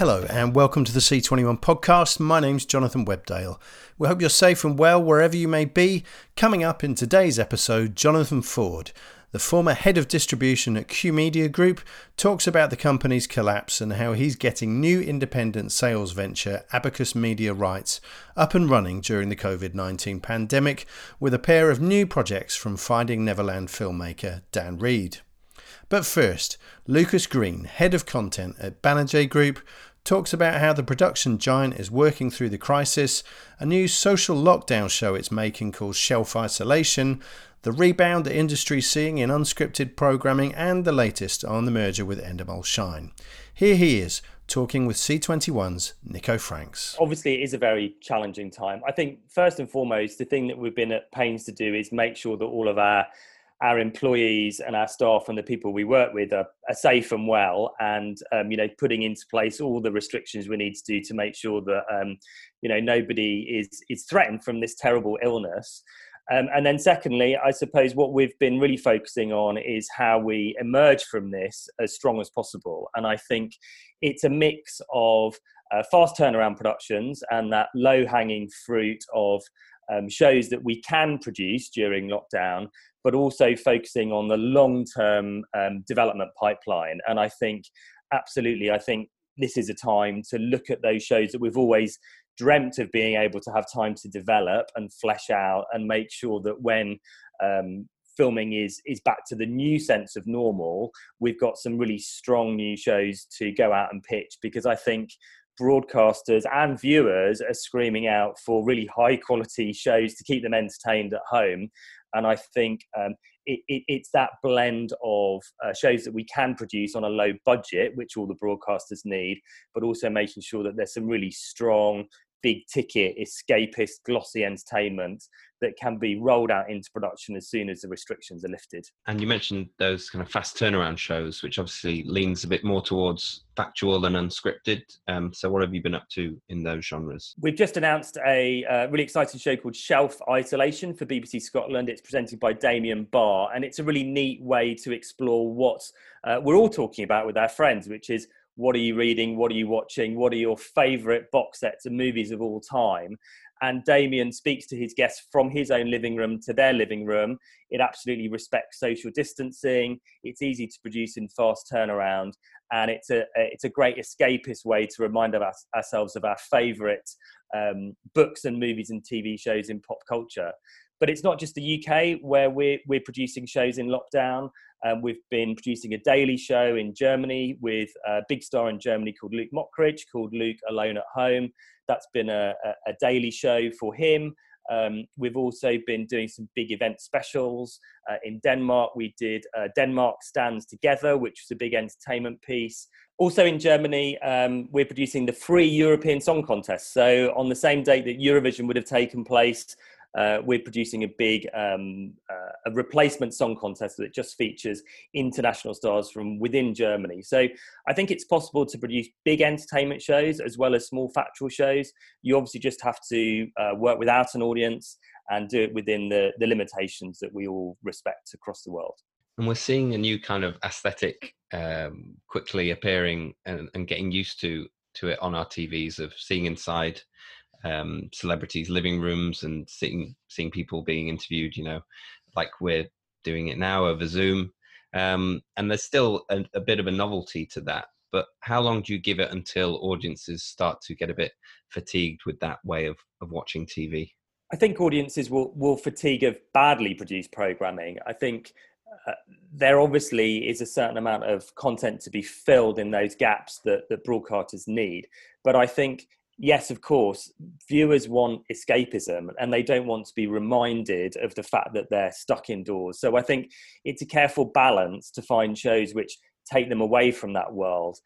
Hello, and welcome to the C21 podcast. My name's Jonathan Webdale. We hope you're safe and well wherever you may be. Coming up in today's episode, Jonathan Ford, the former head of distribution at Q Media Group, talks about the company's collapse and how he's getting new independent sales venture, Abacus Media Rights, up and running during the COVID 19 pandemic with a pair of new projects from Finding Neverland filmmaker Dan Reed. But first, Lucas Green, head of content at Banijay Group, talks about how the production giant is working through the crisis, a new social lockdown show it's making called Shelf Isolation, the rebound the industry's seeing in unscripted programming, and the latest on the merger with Endemol Shine. Here he is, talking with C21's Nico Franks. Obviously, it is a very challenging time. I think, first and foremost, the thing that we've been at pains to do is make sure that all of our our employees and our staff and the people we work with are, are safe and well and um, you know putting into place all the restrictions we need to do to make sure that um, you know nobody is is threatened from this terrible illness. Um, and then secondly i suppose what we've been really focusing on is how we emerge from this as strong as possible. And i think it's a mix of uh, fast turnaround productions and that low hanging fruit of um, shows that we can produce during lockdown, but also focusing on the long term um, development pipeline. And I think, absolutely, I think this is a time to look at those shows that we've always dreamt of being able to have time to develop and flesh out and make sure that when um, filming is is back to the new sense of normal we've got some really strong new shows to go out and pitch because i think broadcasters and viewers are screaming out for really high quality shows to keep them entertained at home. And I think um, it, it, it's that blend of uh, shows that we can produce on a low budget, which all the broadcasters need, but also making sure that there's some really strong big ticket escapist glossy entertainment that can be rolled out into production as soon as the restrictions are lifted. And you mentioned those kind of fast turnaround shows which obviously leans a bit more towards factual and unscripted. Um, so what have you been up to in those genres? We've just announced a uh, really exciting show called shelf isolation for bbc scotland. It's presented by Damian Barr and it's a really neat way to explore what uh, we're all talking about with our friends which is what are you reading what are you watching what are your favorite box sets and movies of all time? And Damian speaks to his guests from his own living room to their living room. It absolutely respects social distancing. It's easy to produce in fast turnaround. And it's a it's a great escapist way to remind us, ourselves of our favorite um, books and movies and tv shows in pop culture. But it's not just the UK where we're, we're producing shows in lockdown. Um, we've been producing a daily show in Germany with a big star in Germany called Luke Mockridge, called Luke Alone at Home. That's been a, a, a daily show for him. Um, we've also been doing some big event specials. Uh, in Denmark, we did uh, Denmark Stands Together, which was a big entertainment piece. Also in Germany, um, we're producing the free European Song Contest. So, on the same date that Eurovision would have taken place, uh, we're producing a big um, uh, a replacement song contest that just features international stars from within Germany. So I think it's possible to produce big entertainment shows as well as small factual shows. You obviously just have to uh, work without an audience and do it within the, the limitations that we all respect across the world. And we're seeing a new kind of aesthetic um, quickly appearing and, and getting used to to it on our TVs of seeing inside um, celebrities' living rooms and seeing seeing people being interviewed. You know, like we're doing it now over Zoom. Um, and there's still a, a, bit of a novelty to that. But how long do you give it until audiences start to get a bit fatigued with that way of, of watching TV? I think audiences will, will fatigue of badly produced programming. I think uh, there obviously is a certain amount of content to be filled in those gaps that, that broadcasters need. But I think yes, of course, viewers want escapism and they don't want to be reminded of the fact that they're stuck indoors. So I think it's a careful balance to find shows which take them away from that world.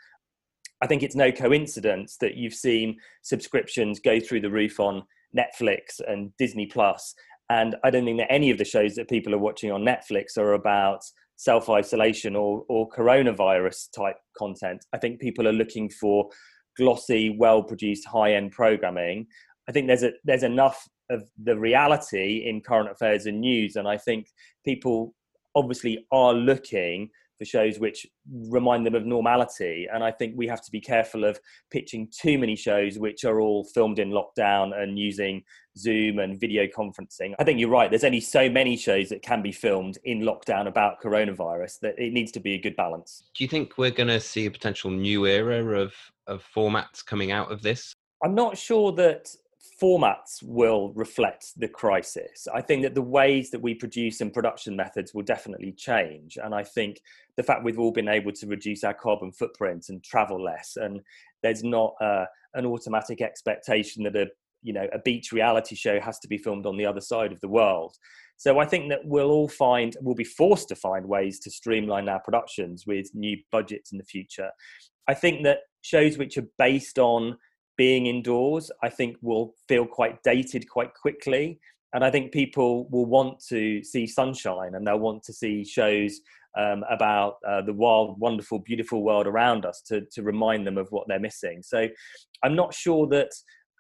I think it's no coincidence that you've seen subscriptions go through the roof on Netflix and Disney Plus. And I don't think that any of the shows that people are watching on Netflix are about self isolation or, or coronavirus type content. I think people are looking for glossy, well produced, high end programming. I think there's a there's enough of the reality in current affairs and news, and I think people obviously are looking for shows which remind them of normality. And I think we have to be careful of pitching too many shows which are all filmed in lockdown and using Zoom and video conferencing. I think you're right. There's only so many shows that can be filmed in lockdown about coronavirus that it needs to be a good balance. Do you think we're going to see a potential new era of, of formats coming out of this? I'm not sure that formats will reflect the crisis. I think that the ways that we produce and production methods will definitely change. And I think the fact we've all been able to reduce our carbon footprint and travel less, and there's not uh, an automatic expectation that a you know a beach reality show has to be filmed on the other side of the world. So I think that we'll all find we'll be forced to find ways to streamline our productions with new budgets in the future. I think that shows which are based on being indoors, I think will feel quite dated quite quickly. And I think people will want to see sunshine and they'll want to see shows um, about uh, the wild, wonderful, beautiful world around us to, to remind them of what they're missing. So I'm not sure that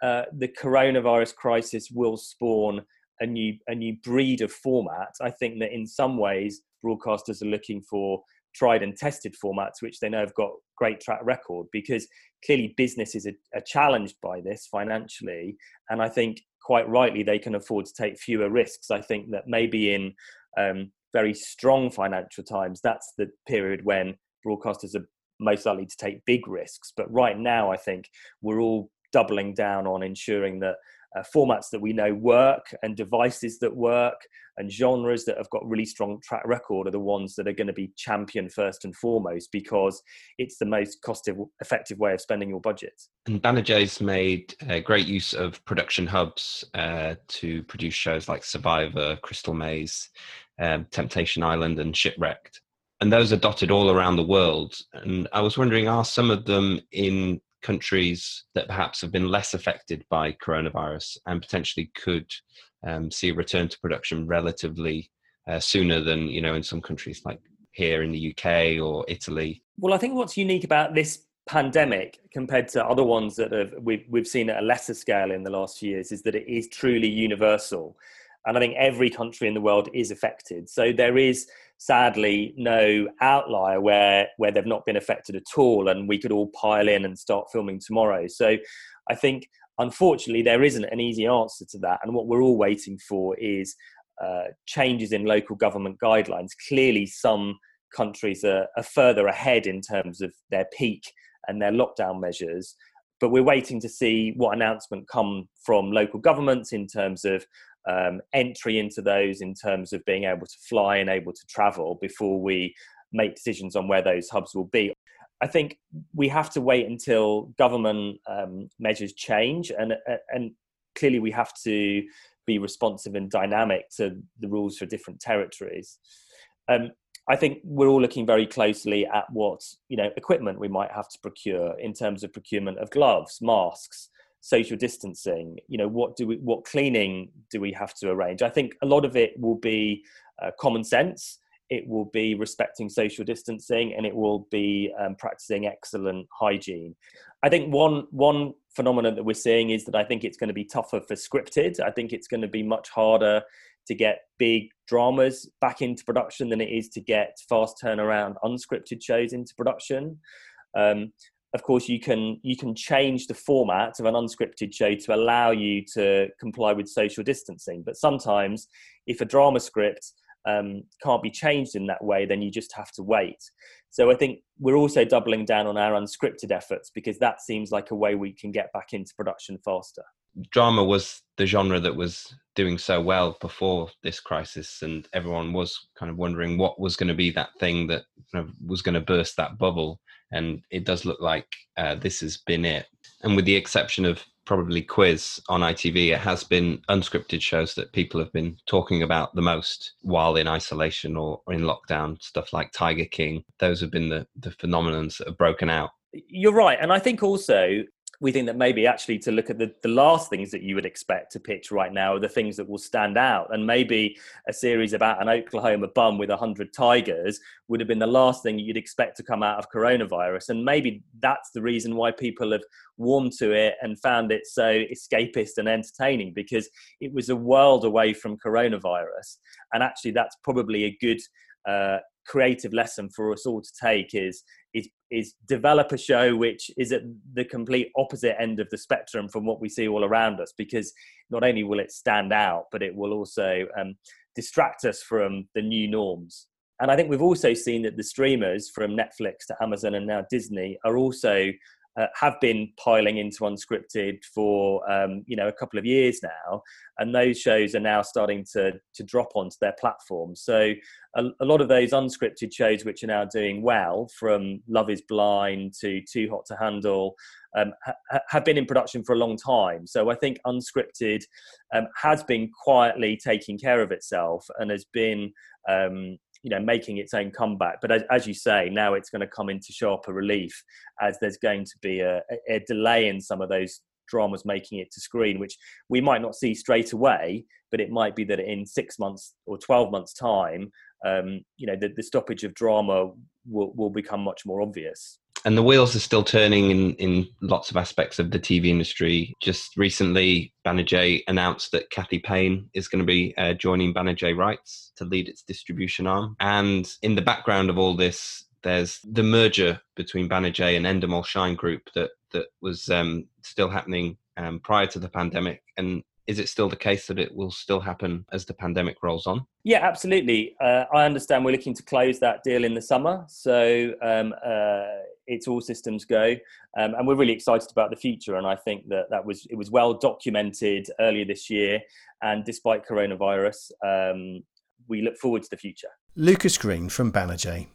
uh, the coronavirus crisis will spawn a new a new breed of format. I think that in some ways broadcasters are looking for tried and tested formats, which they know have got great track record because clearly businesses are, are challenged by this financially. And I think quite rightly they can afford to take fewer risks. I think that maybe in um, very strong financial times, that's the period when broadcasters are most likely to take big risks. But right now, I think we're all doubling down on ensuring that uh, formats that we know work and devices that work and genres that have got really strong track record are the ones that are going to be championed first and foremost because it's the most cost effective way of spending your budget. And Banijay's made uh, great use of production hubs uh, to produce shows like Survivor, Crystal Maze, um, Temptation Island, and Shipwrecked. And those are dotted all around the world. And I was wondering, are some of them in countries that perhaps have been less affected by coronavirus and potentially could um, see a return to production relatively uh, sooner than you know in some countries like here in the UK or Italy. Well, I think what's unique about this pandemic compared to other ones that have we've we've seen at a lesser scale in the last few years is that it is truly universal and I think every country in the world is affected. So there is sadly no outlier where where they've not been affected at all, and we could all pile in and start filming tomorrow. So I think unfortunately there isn't an easy answer to that, and what we're all waiting for is uh, changes in local government guidelines. Clearly, some countries are, are further ahead in terms of their peak and their lockdown measures but we're waiting to see what announcement come from local governments in terms of um, entry into those in terms of being able to fly and able to travel before we make decisions on where those hubs will be. I think we have to wait until government um, measures change, and and clearly we have to be responsive and dynamic to the rules for different territories. Um, I think we're all looking very closely at what you know equipment we might have to procure in terms of procurement of gloves, masks, social distancing you know what do we what cleaning do we have to arrange? I think a lot of it will be uh, common sense. It will be respecting social distancing and it will be um, practicing excellent hygiene. I think one one phenomenon that we're seeing is that i think it's going to be tougher for scripted. I think it's going to be much harder to get big dramas back into production than it is to get fast turnaround unscripted shows into production. Um, of course you can you can change the format of an unscripted show to allow you to comply with social distancing. But sometimes if a drama script um, can't be changed in that way then you just have to wait. So i think we're also doubling down on our unscripted efforts because that seems like a way we can get back into production faster. Drama was the genre that was doing so well before this crisis and everyone was kind of wondering what was going to be that thing that kind of was going to burst that bubble and it does look like uh, this has been it. And with the exception of probably Quiz on ITV, it has been unscripted shows that people have been talking about the most while in isolation or, in lockdown. Stuff like Tiger King, those have been the the phenomenons that have broken out. You're right, and I think also we think that maybe actually to look at the, the last things that you would expect to pitch right now are the things that will stand out. And maybe a series about an Oklahoma bum with 100 tigers would have been the last thing you'd expect to come out of coronavirus. And maybe that's the reason why people have warmed to it and found it so escapist and entertaining because it was a world away from coronavirus. And actually, that's probably a good uh, creative lesson for us all to take is is is develop a show which is at the complete opposite end of the spectrum from what we see all around us because not only will it stand out but it will also um, distract us from the new norms. And i think we've also seen that the streamers from netflix to amazon and now disney are also uh, have been piling into unscripted for um, you know a couple of years now, and those shows are now starting to to drop onto their platform. So a, a, lot of those unscripted shows, which are now doing well, from Love Is Blind to Too Hot to Handle, um, ha- have been in production for a long time. So I think unscripted um, has been quietly taking care of itself and has been um, you know making its own comeback. But as, as you say, now it's going to come into sharper relief as there's going to be a, a delay in some of those dramas making it to screen, which we might not see straight away, but it might be that in six months or 12 months' time, um, you know, the, the stoppage of drama will, will become much more obvious and the wheels are still turning in, in lots of aspects of the TV industry. Just recently, Banijay announced that Cathy Payne is going to be uh, joining Banijay Rights to lead its distribution arm. And in the background of all this, there's the merger between Banijay and Endemol Shine Group that that was um, still happening um, prior to the pandemic, and is it still the case that it will still happen as the pandemic rolls on? Yeah, absolutely. Uh, I understand we're looking to close that deal in the summer, so um, uh, it's all systems go, um, and we're really excited about the future. And I think that that was it was well documented earlier this year, and despite coronavirus, um, we look forward to the future. Lucas Green from Banijay.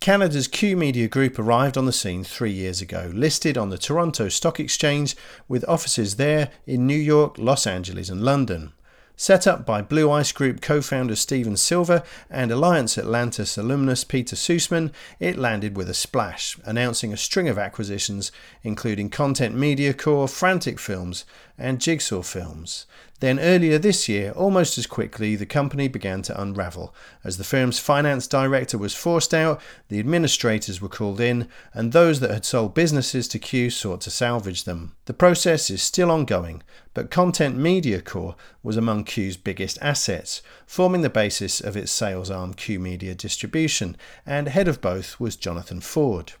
Canada's Q Media Group arrived on the scene three years ago, listed on the Toronto Stock Exchange with offices there in New York, Los Angeles, and London. Set up by Blue Ice Group co founder Steven Silver and Alliance Atlantis alumnus Peter Sussman, it landed with a splash, announcing a string of acquisitions, including Content Media Corp, Frantic Films, and Jigsaw Films. Then earlier this year, almost as quickly, the company began to unravel. As the firm's finance director was forced out, the administrators were called in, and those that had sold businesses to Q sought to salvage them. The process is still ongoing, but Content Media Corp was among Q's biggest assets, forming the basis of its sales arm Q Media Distribution, and head of both was Jonathan Ford.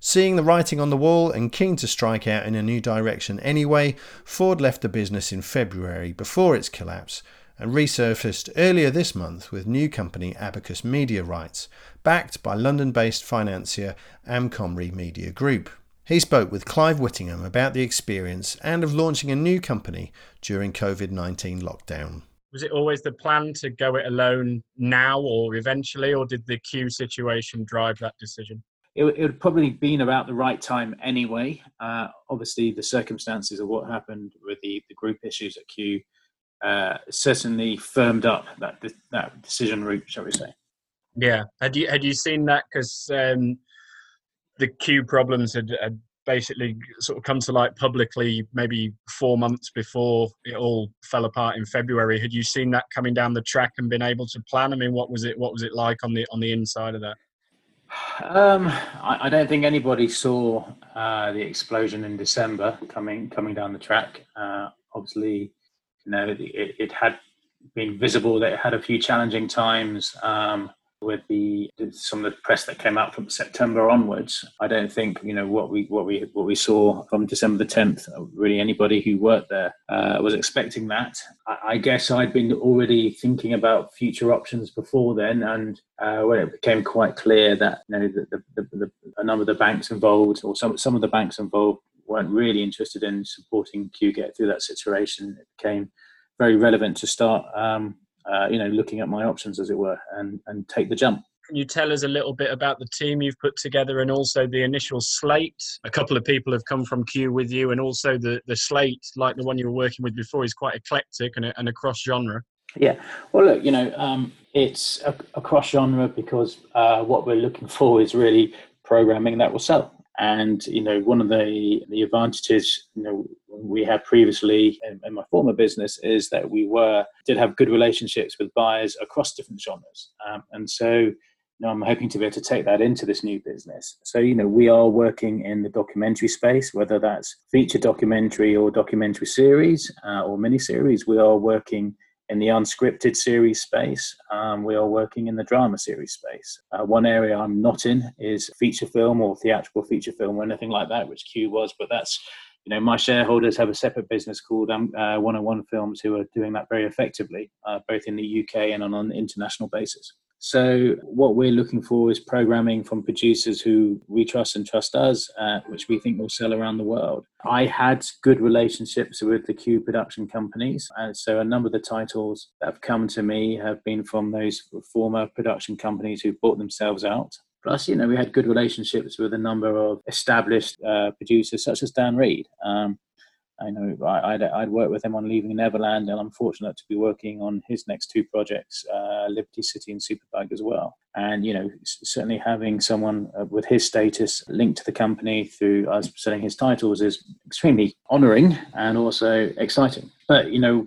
Seeing the writing on the wall and keen to strike out in a new direction anyway, Ford left the business in February before its collapse and resurfaced earlier this month with new company Abacus Media Rights, backed by London based financier Amcomri Media Group. He spoke with Clive Whittingham about the experience and of launching a new company during COVID 19 lockdown. Was it always the plan to go it alone now or eventually, or did the Q situation drive that decision? It, it would probably been about the right time anyway. Uh, obviously, the circumstances of what happened with the, the group issues at Q uh, certainly firmed up that that decision route, shall we say? Yeah. Had you had you seen that? Because um, the Q problems had, had basically sort of come to light publicly maybe four months before it all fell apart in February. Had you seen that coming down the track and been able to plan? I mean, what was it? What was it like on the on the inside of that? Um, I, I, don't think anybody saw uh, the explosion in December coming coming down the track. Uh, obviously, you know it, it, had been visible that it had a few challenging times. Um, with the some of the press that came out from September onwards. I don't think you know what we what we what we saw from December the tenth. Really, anybody who worked there uh, was expecting that. I, I, guess I'd been already thinking about future options before then, and uh, when it became quite clear that you know the, the, the, a number of the banks involved, or some some of the banks involved, weren't really interested in supporting Q get through that situation, it became very relevant to start um, uh, you know, looking at my options, as it were, and and take the jump. Can you tell us a little bit about the team you've put together and also the initial slate? A couple of people have come from Q with you, and also the, the slate, like the one you were working with before, is quite eclectic and, and across genre. Yeah, well, look, you know, um, it's across genre because uh, what we're looking for is really programming that will sell. And you know, one of the the advantages you know we had previously in, in, my former business is that we were did have good relationships with buyers across different genres, um, and so you know, I'm hoping to be able to take that into this new business. So you know, we are working in the documentary space, whether that's feature documentary or documentary series uh, or mini series. We are working in the unscripted series space. Um, we are working in the drama series space. Uh, one area I'm not in is feature film or theatrical feature film or anything like that, which Q was, but that's you know, my shareholders have a separate business called um, uh, 101 Films who are doing that very effectively, uh, both in the UK and on an international basis. So, what we're looking for is programming from producers who we trust and trust us, uh, which we think will sell around the world. I had good relationships with the Q production companies, and so a number of the titles that have come to me have been from those former production companies who bought themselves out. Plus, you know, we had good relationships with a number of established uh, producers such as Dan Reed. Um, I know I, would I'd worked with him on Leaving Neverland, and I'm fortunate to be working on his next two projects, uh, Liberty City and Superbug as well. And you know, certainly having someone uh, with his status linked to the company through us selling his titles is extremely honouring and also exciting. But you know,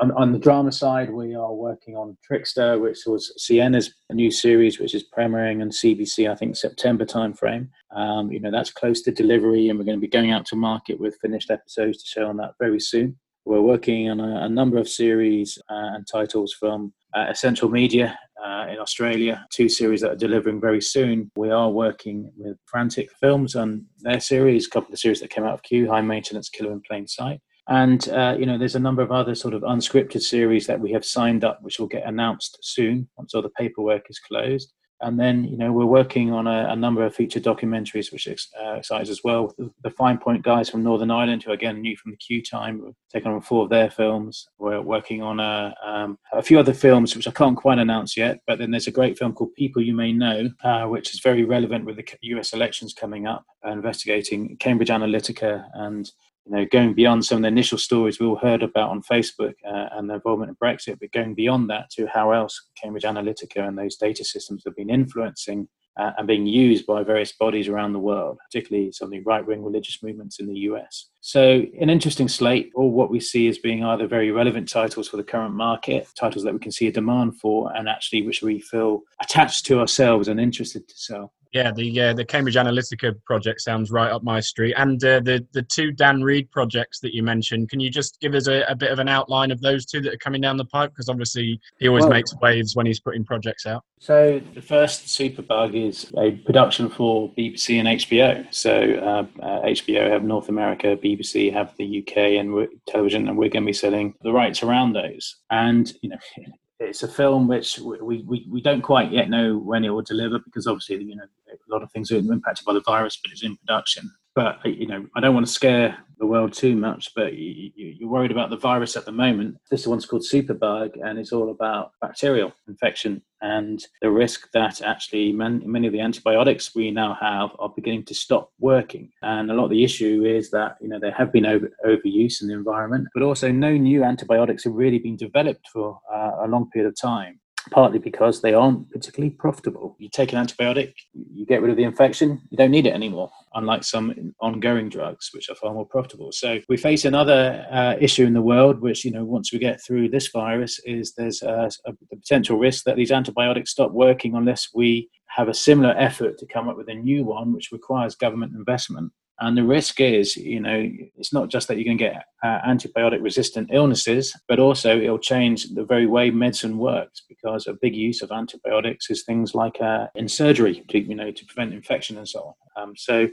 on, on, the drama side, we are working on Trickster, which was Sienna's new series, which is premiering on CBC, I think September timeframe. Um, you know, that's close to delivery, and we're going to be going out to market with finished episodes to show on that very soon. We're working on a, a number of series uh, and titles from uh, Essential Media uh, in Australia, two series that are delivering very soon. We are working with Frantic Films on their series, a couple of series that came out of Q, High Maintenance Killer in Plain Sight. And uh, you know, there's a number of other sort of unscripted series that we have signed up, which will get announced soon once all the paperwork is closed. And then, you know, we're working on a, a number of feature documentaries, which uh, excites as well. The, the, Fine Point guys from Northern Ireland, who again new from the Q time, taking on four of their films. We're working on a, um, a few other films, which I can't quite announce yet. But then there's a great film called People You May Know, uh, which is very relevant with the US elections coming up, uh, investigating Cambridge Analytica and you know, going beyond some of the initial stories we all heard about on Facebook uh, and the involvement in Brexit, but going beyond that to how else Cambridge Analytica and those data systems have been influencing uh, and being used by various bodies around the world, particularly some of the right wing religious movements in the US. So, an interesting slate, or what we see as being either very relevant titles for the current market, titles that we can see a demand for, and actually which we feel attached to ourselves and interested to sell. Yeah, the uh, the Cambridge Analytica project sounds right up my street, and uh, the the two Dan Reed projects that you mentioned. Can you just give us a, a, bit of an outline of those two that are coming down the pipe? Because obviously he always well, makes waves when he's putting projects out. So the first Superbug is a production for BBC and HBO. So uh, HBO uh, have North America, BBC have the UK and television, and we're going to be selling the rights around those. And you know, it's a film which we, we, we don't quite yet know when it will deliver because obviously you know a lot of things are impacted by the virus, but it's in production. But you know, I don't want to scare the world too much. But you, you're worried about the virus at the moment. This one's called Superbug, and it's all about bacterial infection and the risk that actually man, many of the antibiotics we now have are beginning to stop working. And a lot of the issue is that you know there have been over, overuse in the environment, but also no new antibiotics have really been developed for uh, a long period of time partly because they aren't particularly profitable. You take an antibiotic, you get rid of the infection, you don't need it anymore, unlike some ongoing drugs, which are far more profitable. So we face another uh, issue in the world, which, you know, once we get through this virus, is there's a, a, a potential risk that these antibiotics stop working unless we have a similar effort to come up with a new one, which requires government investment. And the risk is, you know, it's not just that you're going to get uh, antibiotic resistant illnesses, but also it'll change the very way medicine works because a big use of antibiotics is things like uh, in surgery, to, you know, to prevent infection and so on. Um, so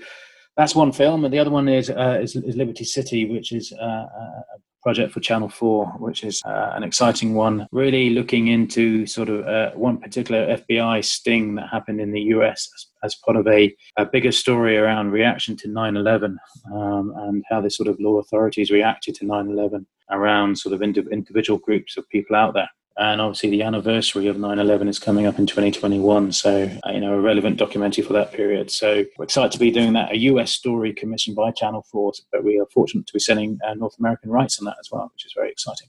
that's one film, and the other one is uh, is, is, Liberty City, which is uh, a project for Channel Four, which is uh, an exciting one. Really looking into sort of uh, one particular FBI sting that happened in the US as, as part of a, a, bigger story around reaction to 9/11 um, and how the sort of law authorities reacted to 9/11 around sort of individual groups of people out there and obviously the anniversary of 9-11 is coming up in 2021 so uh, you know a relevant documentary for that period. So we're excited to be doing that a us story commissioned by channel 4 but we are fortunate to be sending uh, north american rights on that as well which is very exciting.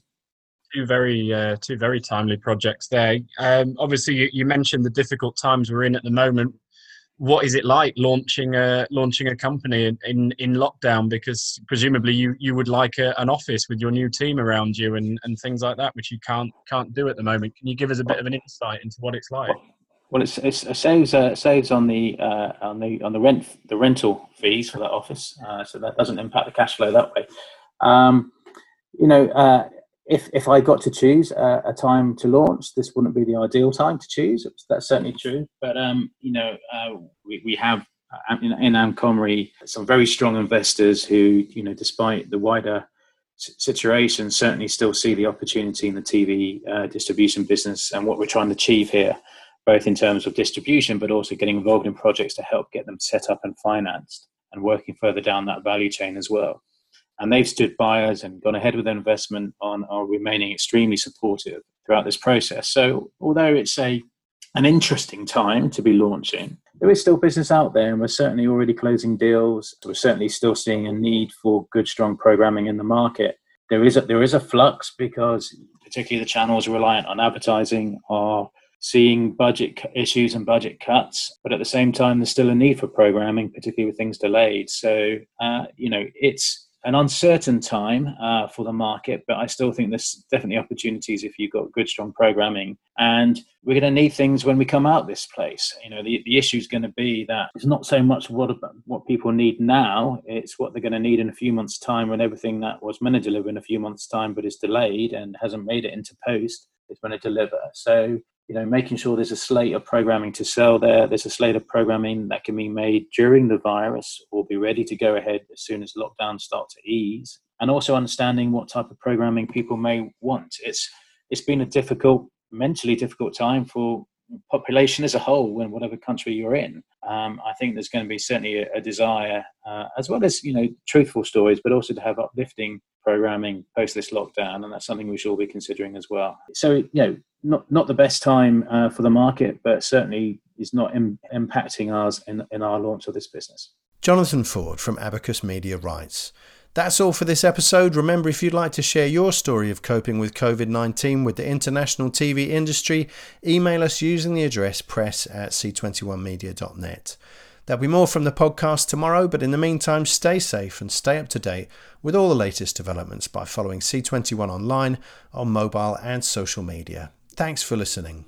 Two very uh, two very timely projects there. Um, obviously you, you mentioned the difficult times we're in at the moment what is it like launching a launching a company in, in, lockdown? Because presumably you, you would like a, an office with your new team around you and, and things like that, which you can't can't do at the moment. Can you give us a bit of an insight into what it's like? Well, it's, it's it saves uh, saves on the uh, on the on the rent the rental fees for that office, uh, so that doesn't impact the cash flow that way. Um, you know, uh, if if I got to choose a, a, time to launch, this wouldn't be the ideal time to choose. That's certainly true. But um, you know, uh, we we have uh, in, in some very strong investors who you know, despite the wider situation, certainly still see the opportunity in the TV uh, distribution business and what we're trying to achieve here, both in terms of distribution, but also getting involved in projects to help get them set up and financed and working further down that value chain as well and they've stood by us and gone ahead with their investment on are remaining extremely supportive throughout this process. So although it's a an interesting time to be launching, there is still business out there, and we're certainly already closing deals. We're certainly still seeing a need for good, strong programming in the market. There is a, there is a flux because particularly the channels reliant on advertising are seeing budget issues and budget cuts, but at the same time, there's still a need for programming, particularly with things delayed. So, uh, you know, it's an uncertain time uh, for the market, but I still think there's definitely opportunities if you've got good, strong programming. And we're going to need things when we come out this place. You know, the, the issue is going to be that it's not so much what what people need now; it's what they're going to need in a few months' time when everything that was meant to deliver in a few months' time, but is delayed and hasn't made it into post, is going to deliver. So you know, making sure there's a slate of programming to sell there. There's a slate of programming that can be made during the virus or be ready to go ahead as soon as lockdowns start to ease. And also understanding what type of programming people may want. It's it's been a difficult, mentally difficult time for population as a whole in whatever country you're in. Um, I think there's going to be certainly a, a desire, uh, as well as you know, truthful stories, but also to have uplifting programming post this lockdown, and that's something we should all be considering as well. So, you know, not not the best time uh, for the market, but certainly is not Im- impacting us in in our launch of this business. Jonathan Ford from Abacus Media Rights. That's all for this episode. Remember, if you'd like to share your story of coping with COVID 19 with the international TV industry, email us using the address press at c21media.net. There'll be more from the podcast tomorrow, but in the meantime, stay safe and stay up to date with all the latest developments by following C21 online on mobile and social media. Thanks for listening.